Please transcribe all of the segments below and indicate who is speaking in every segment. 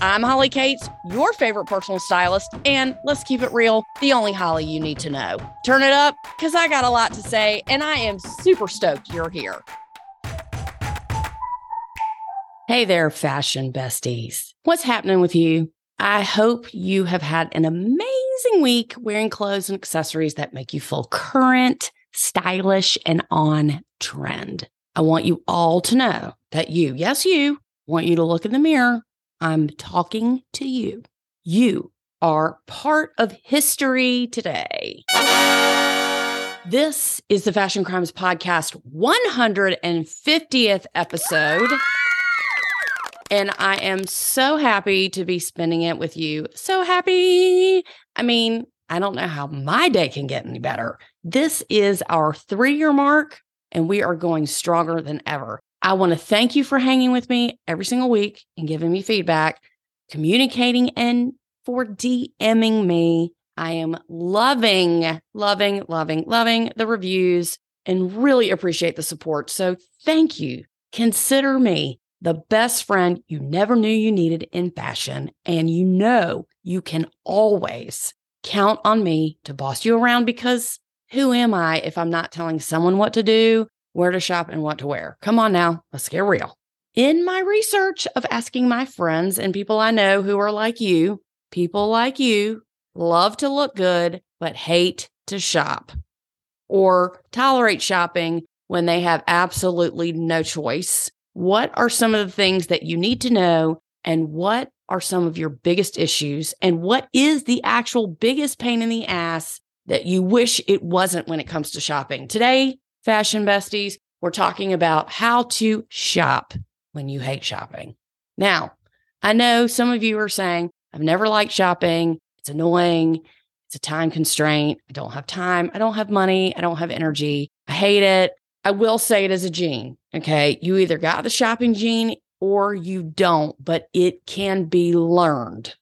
Speaker 1: I'm Holly Katz, your favorite personal stylist, and let's keep it real, the only Holly you need to know. Turn it up, because I got a lot to say, and I am super stoked you're here. Hey there, fashion besties. What's happening with you? I hope you have had an amazing week wearing clothes and accessories that make you feel current, stylish, and on trend. I want you all to know that you, yes, you, want you to look in the mirror I'm talking to you. You are part of history today. This is the Fashion Crimes Podcast 150th episode. And I am so happy to be spending it with you. So happy. I mean, I don't know how my day can get any better. This is our three year mark, and we are going stronger than ever. I want to thank you for hanging with me every single week and giving me feedback, communicating, and for DMing me. I am loving, loving, loving, loving the reviews and really appreciate the support. So thank you. Consider me the best friend you never knew you needed in fashion. And you know you can always count on me to boss you around because who am I if I'm not telling someone what to do where to shop, and what to wear. Come on now, let's get real. In my research of asking my friends and people I know who are like you, people like you love to look good, but hate to shop or tolerate shopping when they have absolutely no choice. What are some of the things that you need to know? And what are some of your biggest issues? And what is the actual biggest pain in the ass that you wish it wasn't when it comes to shopping? Today, fashion besties, we're talking about how to shop when you hate shopping. Now, I know some of you are saying, I've never liked shopping. It's annoying. It's a time constraint. I don't have time. I don't have money. I don't have energy. I hate it. I will say it as a gene. Okay. You either got the shopping gene or you don't, but it can be learned.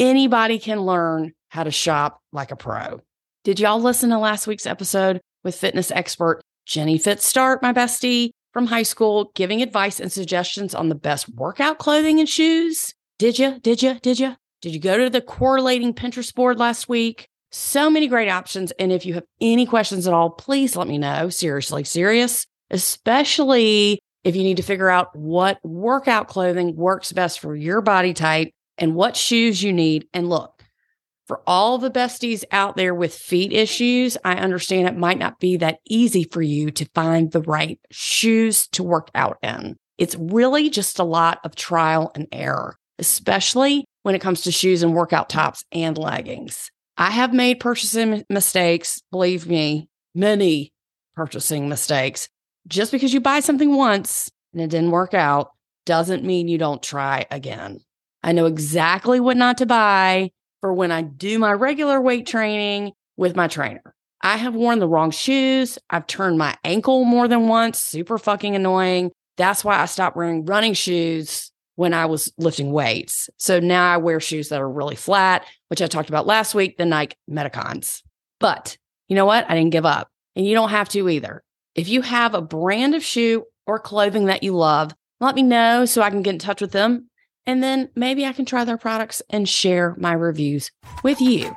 Speaker 1: Anybody can learn how to shop like a pro. Did y'all listen to last week's episode with fitness expert Jenny Fitzstart, my bestie from high school, giving advice and suggestions on the best workout clothing and shoes. Did you? Did you? Did you? Did you go to the correlating Pinterest board last week? So many great options. And if you have any questions at all, please let me know. Seriously, serious, especially if you need to figure out what workout clothing works best for your body type and what shoes you need. And look, for all the besties out there with feet issues, I understand it might not be that easy for you to find the right shoes to work out in. It's really just a lot of trial and error, especially when it comes to shoes and workout tops and leggings. I have made purchasing mistakes, believe me, many purchasing mistakes. Just because you buy something once and it didn't work out doesn't mean you don't try again. I know exactly what not to buy for when I do my regular weight training with my trainer. I have worn the wrong shoes. I've turned my ankle more than once, super fucking annoying. That's why I stopped wearing running shoes when I was lifting weights. So now I wear shoes that are really flat, which I talked about last week, the Nike Metcons. But you know what? I didn't give up. And you don't have to either. If you have a brand of shoe or clothing that you love, let me know so I can get in touch with them and then maybe I can try their products and share my reviews with you.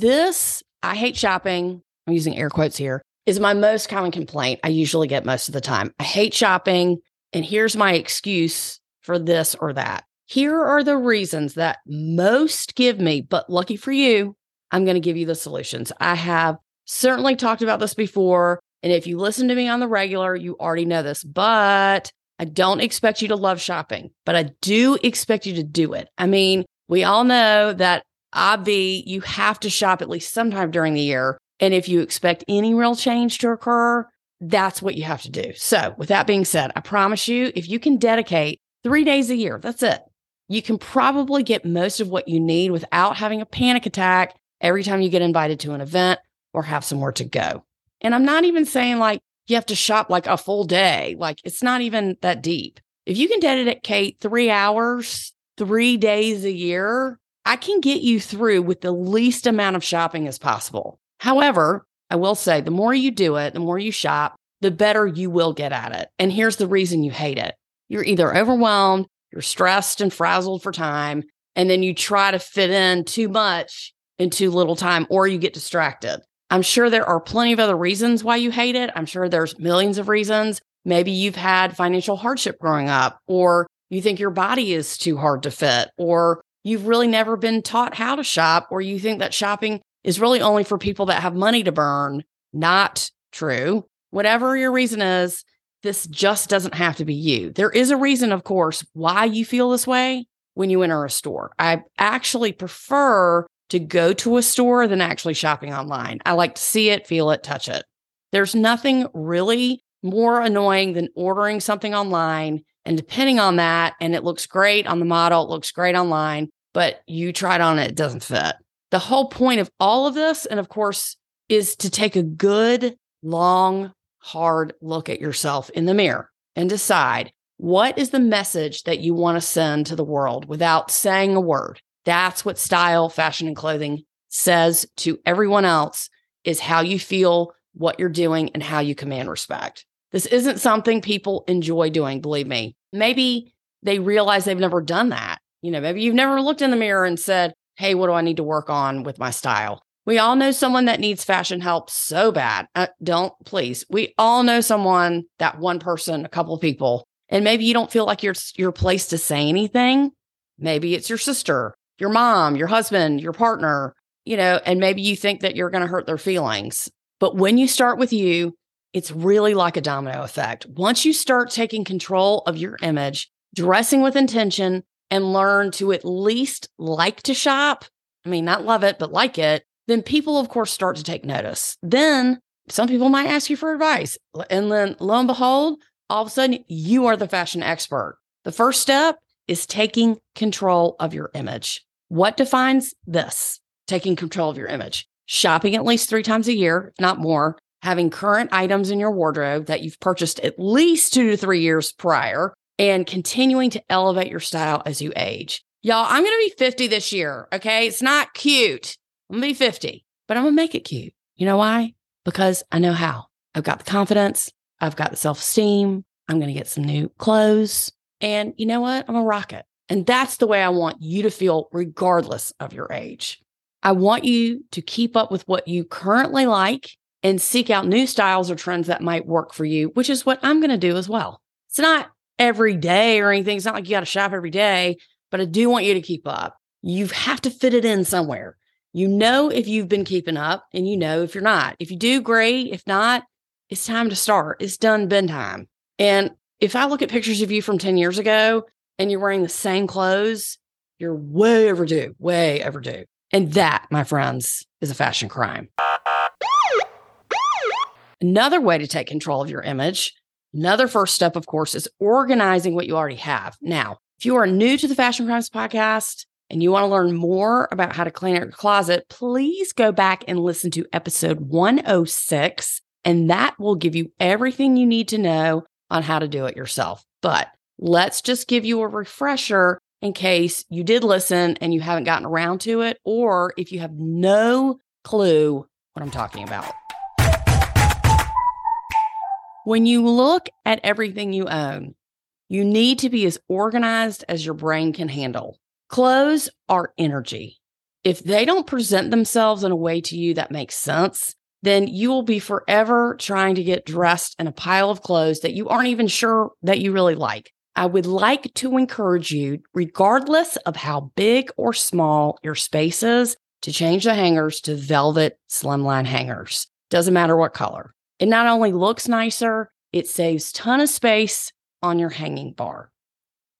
Speaker 1: This, I hate shopping. I'm using air quotes here, is my most common complaint I usually get most of the time. I hate shopping. And here's my excuse for this or that. Here are the reasons that most give me, but lucky for you, I'm going to give you the solutions. I have certainly talked about this before. And if you listen to me on the regular, you already know this, but I don't expect you to love shopping, but I do expect you to do it. I mean, we all know that obvi you have to shop at least sometime during the year. And if you expect any real change to occur, that's what you have to do. So, with that being said, I promise you, if you can dedicate three days a year, that's it. you can probably get most of what you need without having a panic attack every time you get invited to an event or have somewhere to go. And I'm not even saying like you have to shop like a full day. Like it's not even that deep. If you can dedicate three hours, three days a year, I can get you through with the least amount of shopping as possible. However, I will say the more you do it, the more you shop, the better you will get at it. And here's the reason you hate it you're either overwhelmed, you're stressed and frazzled for time, and then you try to fit in too much in too little time, or you get distracted. I'm sure there are plenty of other reasons why you hate it. I'm sure there's millions of reasons. Maybe you've had financial hardship growing up, or you think your body is too hard to fit, or you've really never been taught how to shop, or you think that shopping is really only for people that have money to burn. Not true. Whatever your reason is, this just doesn't have to be you. There is a reason, of course, why you feel this way when you enter a store. I actually prefer to go to a store than actually shopping online. I like to see it, feel it, touch it. There's nothing really more annoying than ordering something online and depending on that, and it looks great on the model, it looks great online, but you it on it, it doesn't fit. The whole point of all of this, and of course, is to take a good, long, hard look at yourself in the mirror and decide what is the message that you want to send to the world without saying a word. That's what style, fashion, and clothing says to everyone else is how you feel, what you're doing, and how you command respect. This isn't something people enjoy doing, believe me. Maybe they realize they've never done that. You know, maybe you've never looked in the mirror and said, Hey, what do I need to work on with my style? We all know someone that needs fashion help so bad. Uh, don't please. We all know someone, that one person, a couple of people, and maybe you don't feel like you're your place to say anything. Maybe it's your sister, your mom, your husband, your partner, you know, and maybe you think that you're going to hurt their feelings. But when you start with you, it's really like a domino effect. Once you start taking control of your image, dressing with intention, and learn to at least like to shop, I mean, not love it, but like it, then people, of course, start to take notice. Then some people might ask you for advice. And then lo and behold, all of a sudden, you are the fashion expert. The first step is taking control of your image. What defines this? Taking control of your image. Shopping at least three times a year, not more. Having current items in your wardrobe that you've purchased at least two to three years prior, and continuing to elevate your style as you age. Y'all, I'm going to be 50 this year. Okay. It's not cute. I'm gonna be 50, but I'm gonna make it cute. You know why? Because I know how. I've got the confidence, I've got the self esteem, I'm gonna get some new clothes. And you know what? I'm a rocket. And that's the way I want you to feel, regardless of your age. I want you to keep up with what you currently like and seek out new styles or trends that might work for you, which is what I'm going to do as well. It's not every day or anything. It's not like you got to shop every day, but I do want you to keep up. You have to fit it in somewhere. You know if you've been keeping up and you know if you're not. If you do, great. If not, it's time to start. It's done been time. And if I look at pictures of you from 10 years ago and you're wearing the same clothes, you're way overdue, way overdue. And that, my friends, is a fashion crime. Another way to take control of your image, another first step, of course, is organizing what you already have. Now, if you are new to the Fashion Crimes podcast, and you want to learn more about how to clean out your closet, please go back and listen to episode 106. And that will give you everything you need to know on how to do it yourself. But let's just give you a refresher in case you did listen and you haven't gotten around to it, or if you have no clue what I'm talking about. When you look at everything you own, you need to be as organized as your brain can handle. Clothes are energy. If they don't present themselves in a way to you that makes sense, then you will be forever trying to get dressed in a pile of clothes that you aren't even sure that you really like. I would like to encourage you, regardless of how big or small your space is, to change the hangers to velvet slimline hangers. Doesn't matter what color. It not only looks nicer, it saves ton of space on your hanging bar.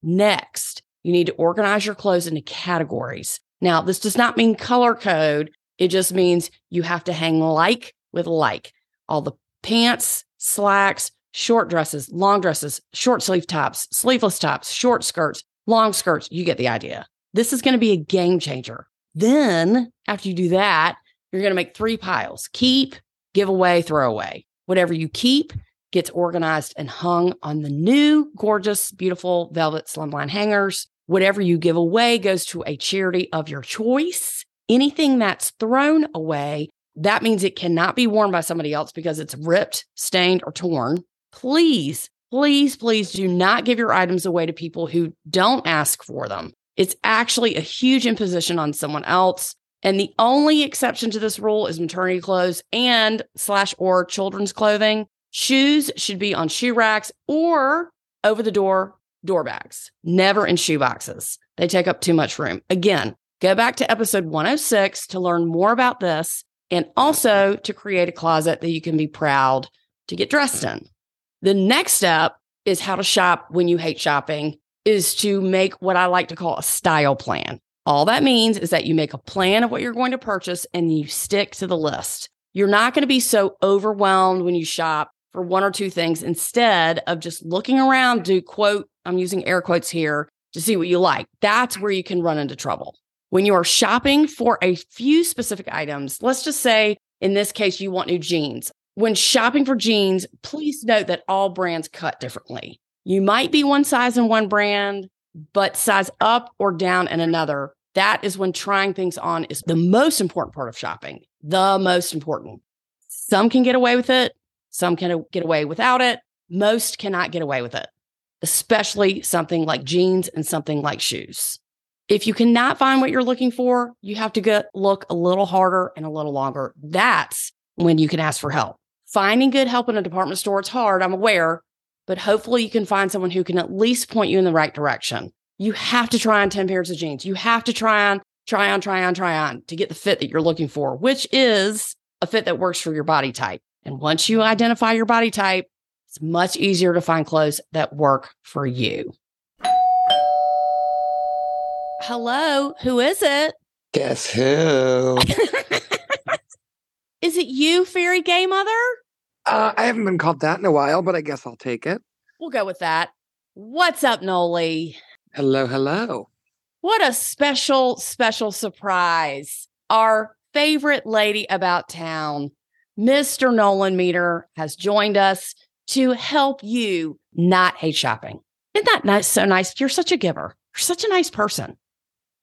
Speaker 1: Next, you need to organize your clothes into categories. Now, this does not mean color code. It just means you have to hang like with like. All the pants, slacks, short dresses, long dresses, short sleeve tops, sleeveless tops, short skirts, long skirts. You get the idea. This is going to be a game changer. Then, after you do that, you're going to make three piles keep, give away, throw away. Whatever you keep gets organized and hung on the new, gorgeous, beautiful velvet slimline hangers. Whatever you give away goes to a charity of your choice. Anything that's thrown away, that means it cannot be worn by somebody else because it's ripped, stained, or torn. Please, please, please do not give your items away to people who don't ask for them. It's actually a huge imposition on someone else. And the only exception to this rule is maternity clothes and slash or children's clothing. Shoes should be on shoe racks or over the door door bags, never in shoe boxes. They take up too much room. Again, go back to episode 106 to learn more about this and also to create a closet that you can be proud to get dressed in. The next step is how to shop when you hate shopping is to make what I like to call a style plan. All that means is that you make a plan of what you're going to purchase and you stick to the list. You're not going to be so overwhelmed when you shop for one or two things instead of just looking around to quote, I'm using air quotes here to see what you like. That's where you can run into trouble. When you are shopping for a few specific items, let's just say in this case, you want new jeans. When shopping for jeans, please note that all brands cut differently. You might be one size in one brand, but size up or down in another. That is when trying things on is the most important part of shopping. The most important. Some can get away with it, some can get away without it. Most cannot get away with it, especially something like jeans and something like shoes. If you cannot find what you're looking for, you have to get, look a little harder and a little longer. That's when you can ask for help. Finding good help in a department store, it's hard, I'm aware, but hopefully you can find someone who can at least point you in the right direction. You have to try on 10 pairs of jeans. You have to try on, try on, try on, try on to get the fit that you're looking for, which is a fit that works for your body type. And once you identify your body type, it's much easier to find clothes that work for you. Hello, who is it?
Speaker 2: Guess who?
Speaker 1: is it you, Fairy Gay Mother?
Speaker 2: Uh, I haven't been called that in a while, but I guess I'll take it.
Speaker 1: We'll go with that. What's up, Noli?
Speaker 2: Hello, hello.
Speaker 1: What a special, special surprise. Our favorite lady about town, Mr. Nolan Meter, has joined us to help you not hate shopping. Isn't that nice? So nice. You're such a giver. You're such a nice person.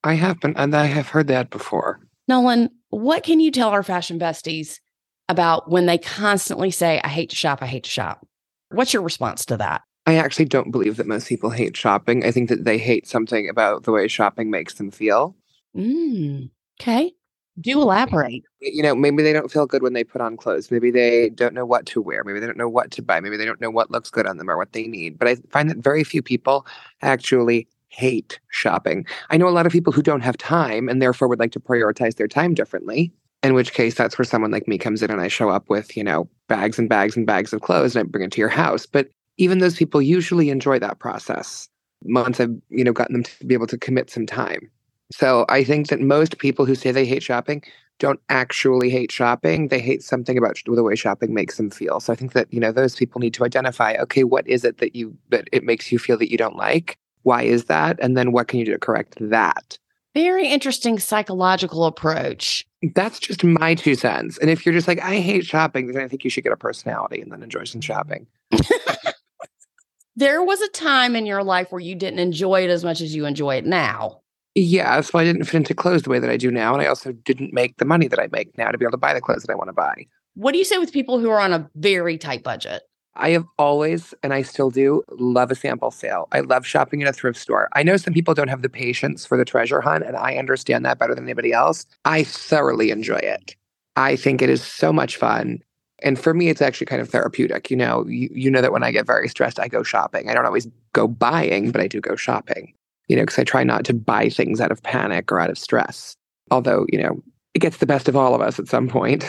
Speaker 2: I have been, and I have heard that before.
Speaker 1: Nolan, what can you tell our fashion besties about when they constantly say, I hate to shop, I hate to shop. What's your response to that?
Speaker 2: I actually don't believe that most people hate shopping. I think that they hate something about the way shopping makes them feel.
Speaker 1: Mm, okay. Do elaborate.
Speaker 2: You know, maybe they don't feel good when they put on clothes. Maybe they don't know what to wear. Maybe they don't know what to buy. Maybe they don't know what looks good on them or what they need. But I find that very few people actually hate shopping. I know a lot of people who don't have time and therefore would like to prioritize their time differently in which case that's where someone like me comes in and I show up with, you know, bags and bags and bags of clothes and I bring it to your house. But even those people usually enjoy that process once I've, you know, gotten them to be able to commit some time. So I think that most people who say they hate shopping don't actually hate shopping. They hate something about the way shopping makes them feel. So I think that, you know, those people need to identify, okay, what is it that you that it makes you feel that you don't like? Why is that? And then what can you do to correct that?
Speaker 1: Very interesting psychological approach.
Speaker 2: That's just my two cents. And if you're just like, I hate shopping, then I think you should get a personality and then enjoy some shopping.
Speaker 1: there was a time in your life where you didn't enjoy it as much as you enjoy it now.
Speaker 2: Yeah, so I didn't fit into clothes the way that I do now. And I also didn't make the money that I make now to be able to buy the clothes that I want to buy.
Speaker 1: What do you say with people who are on a very tight budget?
Speaker 2: I have always, and I still do, love a sample sale. I love shopping in a thrift store. I know some people don't have the patience for the treasure hunt, and I understand that better than anybody else. I thoroughly enjoy it. I think it is so much fun. And for me, it's actually kind of therapeutic. You know, you, you know that when I get very stressed, I go shopping. I don't always go buying, but I do go shopping, you know, because I try not to buy things out of panic or out of stress. Although, you know, it gets the best of all of us at some point.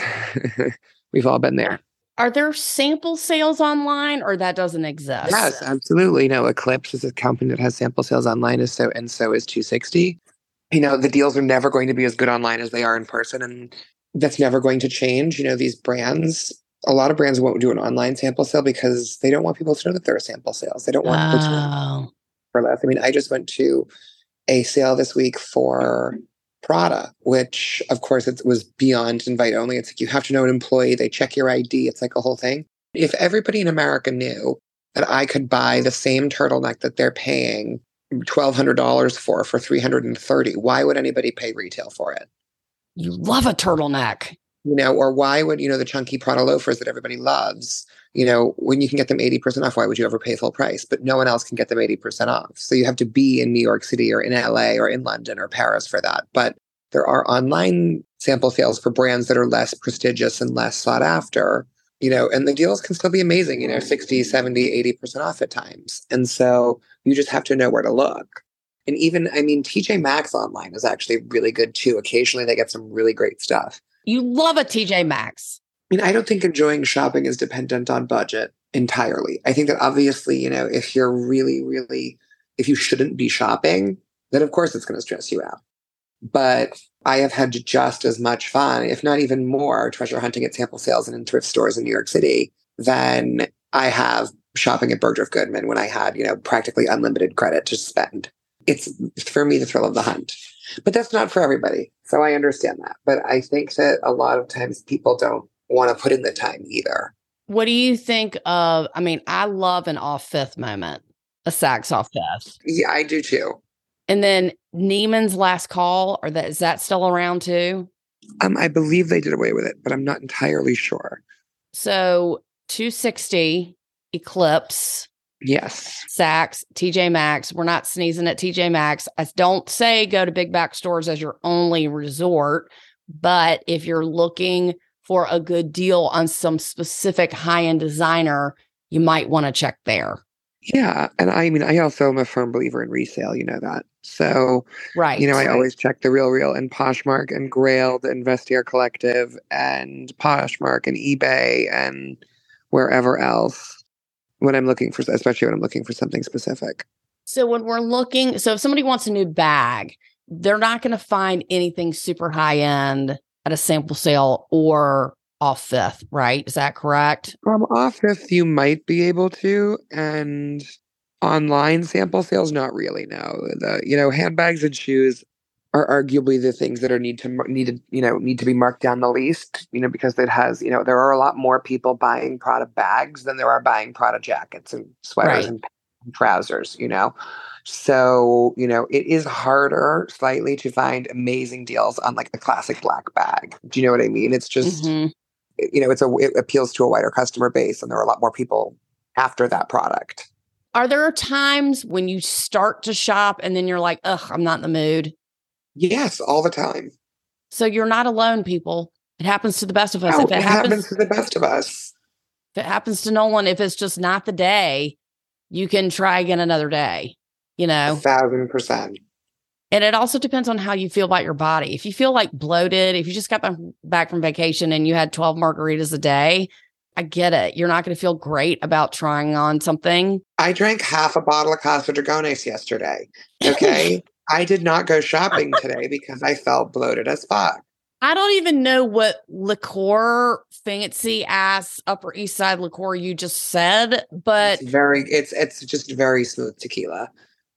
Speaker 2: We've all been there.
Speaker 1: Are there sample sales online or that doesn't exist?
Speaker 2: Yes, absolutely. No, Eclipse is a company that has sample sales online, and so and so is 260. You know, the deals are never going to be as good online as they are in person, and that's never going to change. You know, these brands, a lot of brands won't do an online sample sale because they don't want people to know that there are sample sales. They don't want
Speaker 1: oh.
Speaker 2: for less. I mean, I just went to a sale this week for Prada, which of course it was beyond invite only. It's like you have to know an employee, they check your ID, it's like a whole thing. If everybody in America knew that I could buy the same turtleneck that they're paying $1,200 for for 330 why would anybody pay retail for it?
Speaker 1: You love a turtleneck.
Speaker 2: You know, or why would, you know, the chunky Prada loafers that everybody loves, you know, when you can get them 80% off, why would you ever pay full price? But no one else can get them 80% off. So you have to be in New York City or in LA or in London or Paris for that. But there are online sample sales for brands that are less prestigious and less sought after, you know, and the deals can still be amazing, you know, 60, 70, 80% off at times. And so you just have to know where to look. And even, I mean, TJ Maxx online is actually really good too. Occasionally they get some really great stuff.
Speaker 1: You love a TJ Maxx.
Speaker 2: I mean, I don't think enjoying shopping is dependent on budget entirely. I think that obviously, you know, if you're really, really, if you shouldn't be shopping, then of course it's going to stress you out. But I have had just as much fun, if not even more, treasure hunting at sample sales and in thrift stores in New York City than I have shopping at Bergdorf Goodman when I had, you know, practically unlimited credit to spend it's for me the thrill of the hunt. But that's not for everybody. So I understand that. But I think that a lot of times people don't want to put in the time either.
Speaker 1: What do you think of? I mean, I love an off fifth moment, a Saks off fifth.
Speaker 2: Yeah, I do too.
Speaker 1: And then Neiman's last call, or that is that still around too?
Speaker 2: Um, I believe they did away with it, but I'm not entirely sure.
Speaker 1: So 260 Eclipse
Speaker 2: Yes.
Speaker 1: Saks, TJ Maxx. We're not sneezing at TJ Maxx. I don't say go to big back stores as your only resort, but if you're looking for a good deal on some specific high end designer, you might want to check there.
Speaker 2: Yeah. And I mean, I also am a firm believer in resale, you know that. So,
Speaker 1: right.
Speaker 2: You know, I
Speaker 1: right.
Speaker 2: always check the Real Real and Poshmark and Grailed and Vestiaire Collective and Poshmark and eBay and wherever else when I'm looking for, especially when I'm looking for something specific.
Speaker 1: So when we're looking, so if somebody wants a new bag, they're not going to find anything super high end at a sample sale or off fifth, right? Is that correct?
Speaker 2: Um, off fifth, you might be able to, and online sample sales, not really. No, the you know handbags and shoes are arguably the things that are need to needed you know need to be marked down the least you know because it has you know there are a lot more people buying Prada bags than there are buying Prada jackets and sweaters right. and, and trousers you know so you know it is harder slightly to find amazing deals on like a classic black bag do you know what I mean it's just mm-hmm. you know it's a it appeals to a wider customer base and there are a lot more people after that product
Speaker 1: are there times when you start to shop and then you're like ugh I'm not in the mood
Speaker 2: Yes, all the time.
Speaker 1: So you're not alone, people. It happens to the best of us.
Speaker 2: No, if it, it happens, happens, to the best of us.
Speaker 1: If it happens to Nolan, if it's just not the day, you can try again another day. You know,
Speaker 2: a thousand percent.
Speaker 1: And it also depends on how you feel about your body. If you feel like bloated, if you just got back from vacation and you had 12 margaritas a day, I get it. You're not going to feel great about trying on something.
Speaker 2: I drank half a bottle of Casa Dragones yesterday. Okay. I did not go shopping today because I felt bloated as fuck.
Speaker 1: I don't even know what liqueur fancy ass Upper East Side liqueur you just said, but
Speaker 2: it's very it's it's just very smooth tequila.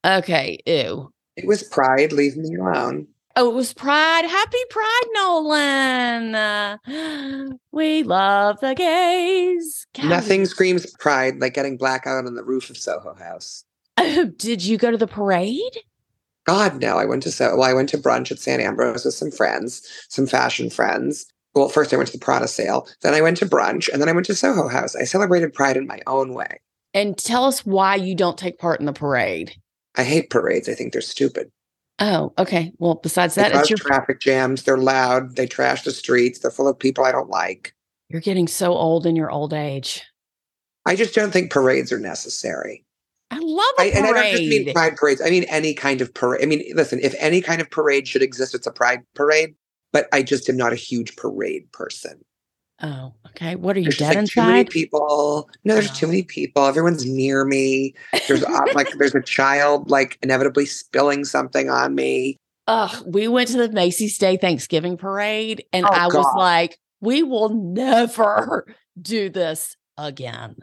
Speaker 1: Okay, ew.
Speaker 2: It was Pride. Leave me alone.
Speaker 1: Oh, it was Pride. Happy Pride, Nolan. Uh, we love the gays.
Speaker 2: Nothing screams pride like getting blackout on the roof of Soho House.
Speaker 1: Oh, did you go to the parade?
Speaker 2: God, no. I went to so well, I went to brunch at Sant Ambroeus with some friends, some fashion friends. Well, first I went to the Prada sale, then I went to brunch, and then I went to Soho House. I celebrated Pride in my own way.
Speaker 1: And tell us why you don't take part in the parade.
Speaker 2: I hate parades. I think they're stupid.
Speaker 1: Oh, okay. Well, besides that,
Speaker 2: it's your traffic jams. They're loud. They trash the streets. They're full of people I don't like.
Speaker 1: You're getting so old in your old age.
Speaker 2: I just don't think parades are necessary.
Speaker 1: I love a I,
Speaker 2: and I don't just mean pride parades. I mean any kind of parade. I mean, listen, if any kind of parade should exist, it's a pride parade. But I just am not a huge parade person.
Speaker 1: Oh, okay. What are you
Speaker 2: there's
Speaker 1: dead
Speaker 2: like
Speaker 1: inside?
Speaker 2: Too many people. No, there's oh. too many people. Everyone's near me. There's like there's a child like inevitably spilling something on me.
Speaker 1: Ugh, we went to the Macy's Day Thanksgiving parade, and oh, I God. was like, we will never do this again.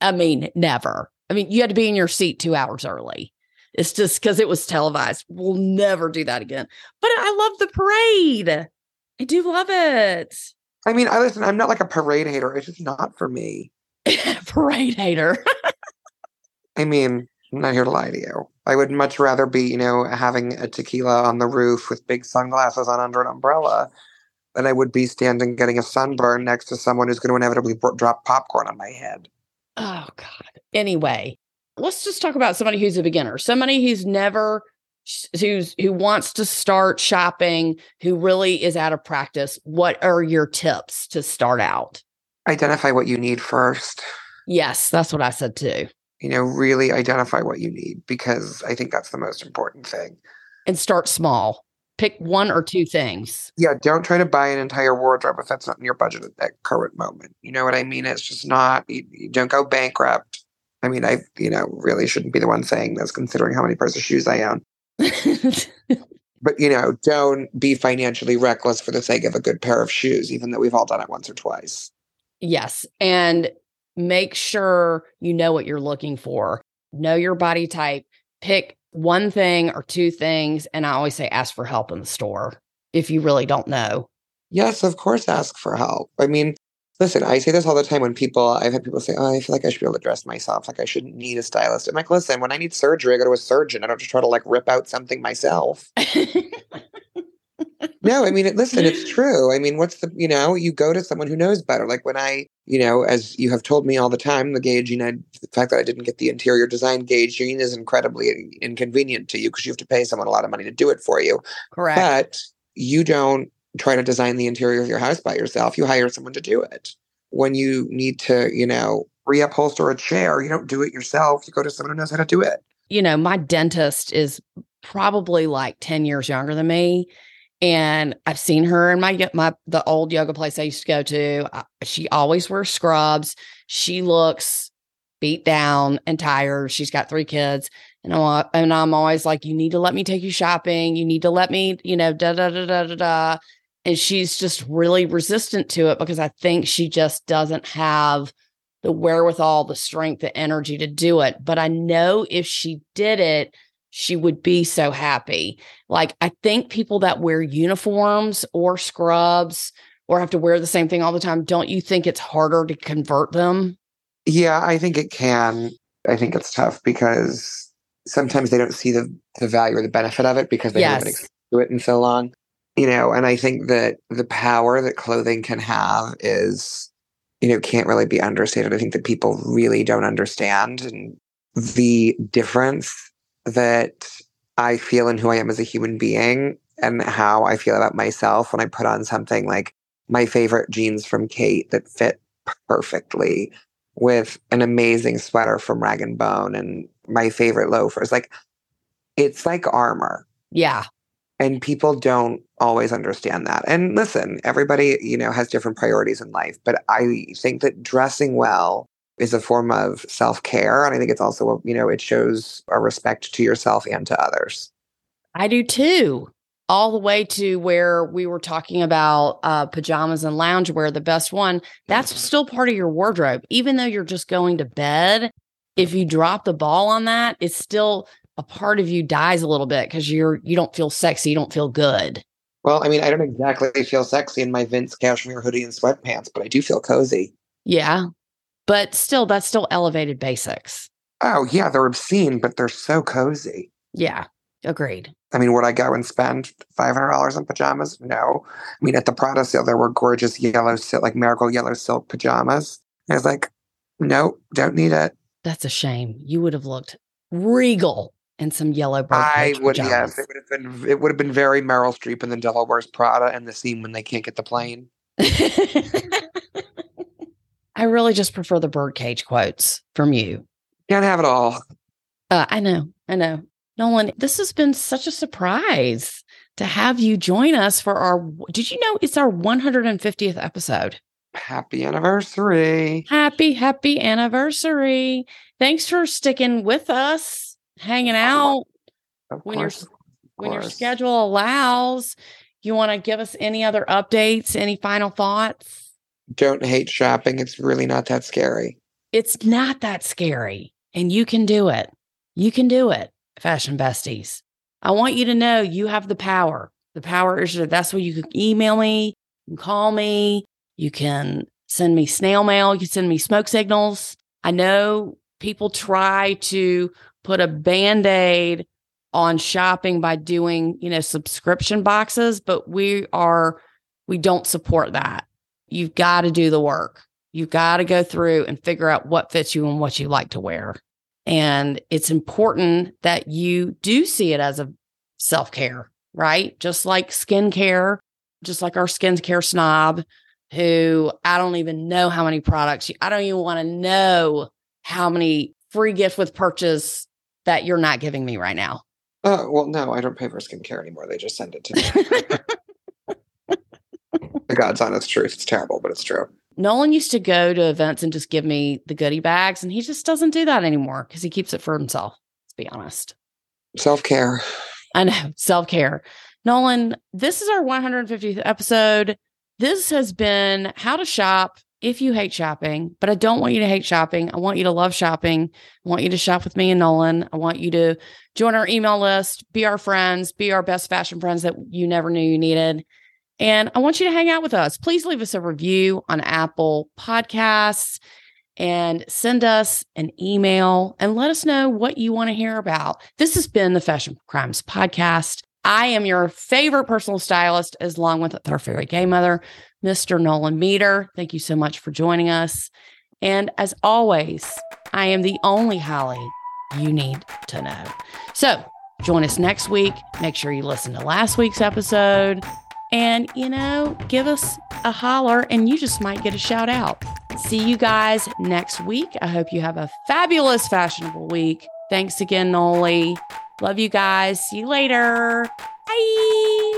Speaker 1: I mean, never. I mean, you had to be in your seat two hours early. It's just because it was televised. We'll never do that again. But I love the parade. I do love it.
Speaker 2: I mean, I listen, I'm not like a parade hater. It's just not for me.
Speaker 1: parade hater.
Speaker 2: I mean, I'm not here to lie to you. I would much rather be, you know, having a tequila on the roof with big sunglasses on under an umbrella than I would be standing getting a sunburn next to someone who's going to inevitably drop popcorn on my head.
Speaker 1: Oh, God. Anyway, let's just talk about somebody who's a beginner, somebody who's never who's who wants to start shopping who really is out of practice what are your tips to start out?
Speaker 2: Identify what you need first.
Speaker 1: Yes that's what i said too.
Speaker 2: You know really identify what you need because i think that's the most important thing.
Speaker 1: And start small. Pick one or two things.
Speaker 2: Yeah don't try to buy an entire wardrobe if that's not in your budget at that current moment. You know what i mean? It's just not you, you don't go bankrupt. I mean, I, you know, really shouldn't be the one saying this considering how many pairs of shoes I own. but, you know, don't be financially reckless for the sake of a good pair of shoes, even though we've all done it once or twice.
Speaker 1: Yes. And make sure you know what you're looking for. Know your body type. Pick one thing or two things. And I always say ask for help in the store if you really don't know.
Speaker 2: Yes, of course, ask for help. I mean, Listen, I say this all the time when people, I've had people say, oh, I feel like I should be able to dress myself. Like I shouldn't need a stylist. I'm like, listen, when I need surgery, I go to a surgeon. I don't just try to like rip out something myself. no, I mean, listen, it's true. I mean, what's the, you know, you go to someone who knows better. Like when I, you know, as you have told me all the time, the gauging, I, the fact that I didn't get the interior design gauge gauging is incredibly inconvenient to you because you have to pay someone a lot of money to do it for you.
Speaker 1: Correct.
Speaker 2: But you don't try to design the interior of your house by yourself. You hire someone to do it. When you need to, you know, reupholster a chair, you don't do it yourself. You go to someone who knows how to do it.
Speaker 1: You know, my dentist is probably like 10 years younger than me. And I've seen her in my my the old yoga place I used to go to. She always wears scrubs. She looks beat down and tired. She's got three kids. And I'm, and I'm always like, you need to let me take you shopping. You need to let me, you know, da da da da da da and she's just really resistant to it because I think she just doesn't have the wherewithal, the strength, the energy to do it. But I know if she did it, she would be so happy. Like, I think people that wear uniforms or scrubs or have to wear the same thing all the time, don't you think it's harder to convert them?
Speaker 2: Yeah, I think it can. I think it's tough because sometimes they don't see the, the value or the benefit of it because they yes. haven't experienced it in so long you know, and I think that the power that clothing can have is, you know, can't really be understated. I think that people really don't understand and the difference that I feel in who I am as a human being and how I feel about myself when I put on something like my favorite jeans from Khaite that fit perfectly with an amazing sweater from Rag and Bone and my favorite loafers. Like it's like armor.
Speaker 1: Yeah.
Speaker 2: And people don't always understand that. And listen, everybody, you know, has different priorities in life, but I think that dressing well is a form of self-care and I think it's also, you know, it shows a respect to yourself and to others.
Speaker 1: I do too. All the way to where we were talking about uh, pajamas and loungewear, the best one, that's still part of your wardrobe. Even though you're just going to bed, if you drop the ball on that, it's still a part of you dies a little bit because you're you don't feel sexy, you don't feel good.
Speaker 2: Well, I mean, I don't exactly feel sexy in my Vince cashmere hoodie and sweatpants, but I do feel cozy.
Speaker 1: Yeah. But still, that's still elevated basics.
Speaker 2: Oh, yeah, they're obscene, but they're so cozy.
Speaker 1: Yeah, agreed.
Speaker 2: I mean, would I go and spend $500 on pajamas? No. I mean, at the Prada sale, there were gorgeous yellow, silk, like marigold yellow silk pajamas. I was like, no, don't need it.
Speaker 1: That's a shame. You would have looked regal and some yellow bird.
Speaker 2: I would yes, it would have been it would have been very Meryl Streep in the Devil Wears Prada and the scene when they can't get the plane.
Speaker 1: I really just prefer the birdcage quotes from you.
Speaker 2: Can't have it all.
Speaker 1: Uh, I know, I know. Nolan, this has been such a surprise to have you join us for our. Did you know it's our 150th episode?
Speaker 2: Happy anniversary.
Speaker 1: Happy, happy anniversary. Thanks for sticking with us hanging out when your when your schedule allows. You want to give us any other updates? Any final thoughts?
Speaker 2: Don't hate shopping. It's really not that scary.
Speaker 1: It's not that scary, and you can do it. You can do it. fashion besties. I want you to know you have the power. The power is that's where you can email me, you can call me, you can send me snail mail, you can send me smoke signals. I know people try to put a band aid on shopping by doing, you know, subscription boxes, but we are, we don't support that. You've got to do the work. You've got to go through and figure out what fits you and what you like to wear. And it's important that you do see it as a self care, right? Just like skincare, just like our skincare snob, who I don't even know how many products, I don't even want to know how many free gift with purchase that you're not giving me right now.
Speaker 2: Oh, well, no, I don't pay for skincare anymore. They just send it to me. the God's honest truth. It's terrible, but it's true.
Speaker 1: Nolan used to go to events and just give me the goodie bags, and he just doesn't do that anymore because he keeps it for himself. Let's be honest.
Speaker 2: Self care.
Speaker 1: I know, self care. Nolan, this is our 150th episode. This has been how to shop if you hate shopping, but I don't want you to hate shopping. I want you to love shopping. I want you to shop with me and Nolan. I want you to join our email list, be our friends, be our best fashion friends that you never knew you needed. And I want you to hang out with us. Please leave us a review on Apple Podcasts and send us an email and let us know what you want to hear about. This has been the Fashion Crimes Podcast. I am your favorite personal stylist, as long with our fairy gay mother, Mr. Nolan Meter. Thank you so much for joining us. And as always, I am the only Holly you need to know. So join us next week. Make sure you listen to last week's episode and, you know, give us a holler and you just might get a shout out. See you guys next week. I hope you have a fabulous, fashionable week. Thanks again, Noli. Love you guys. See you later. Bye.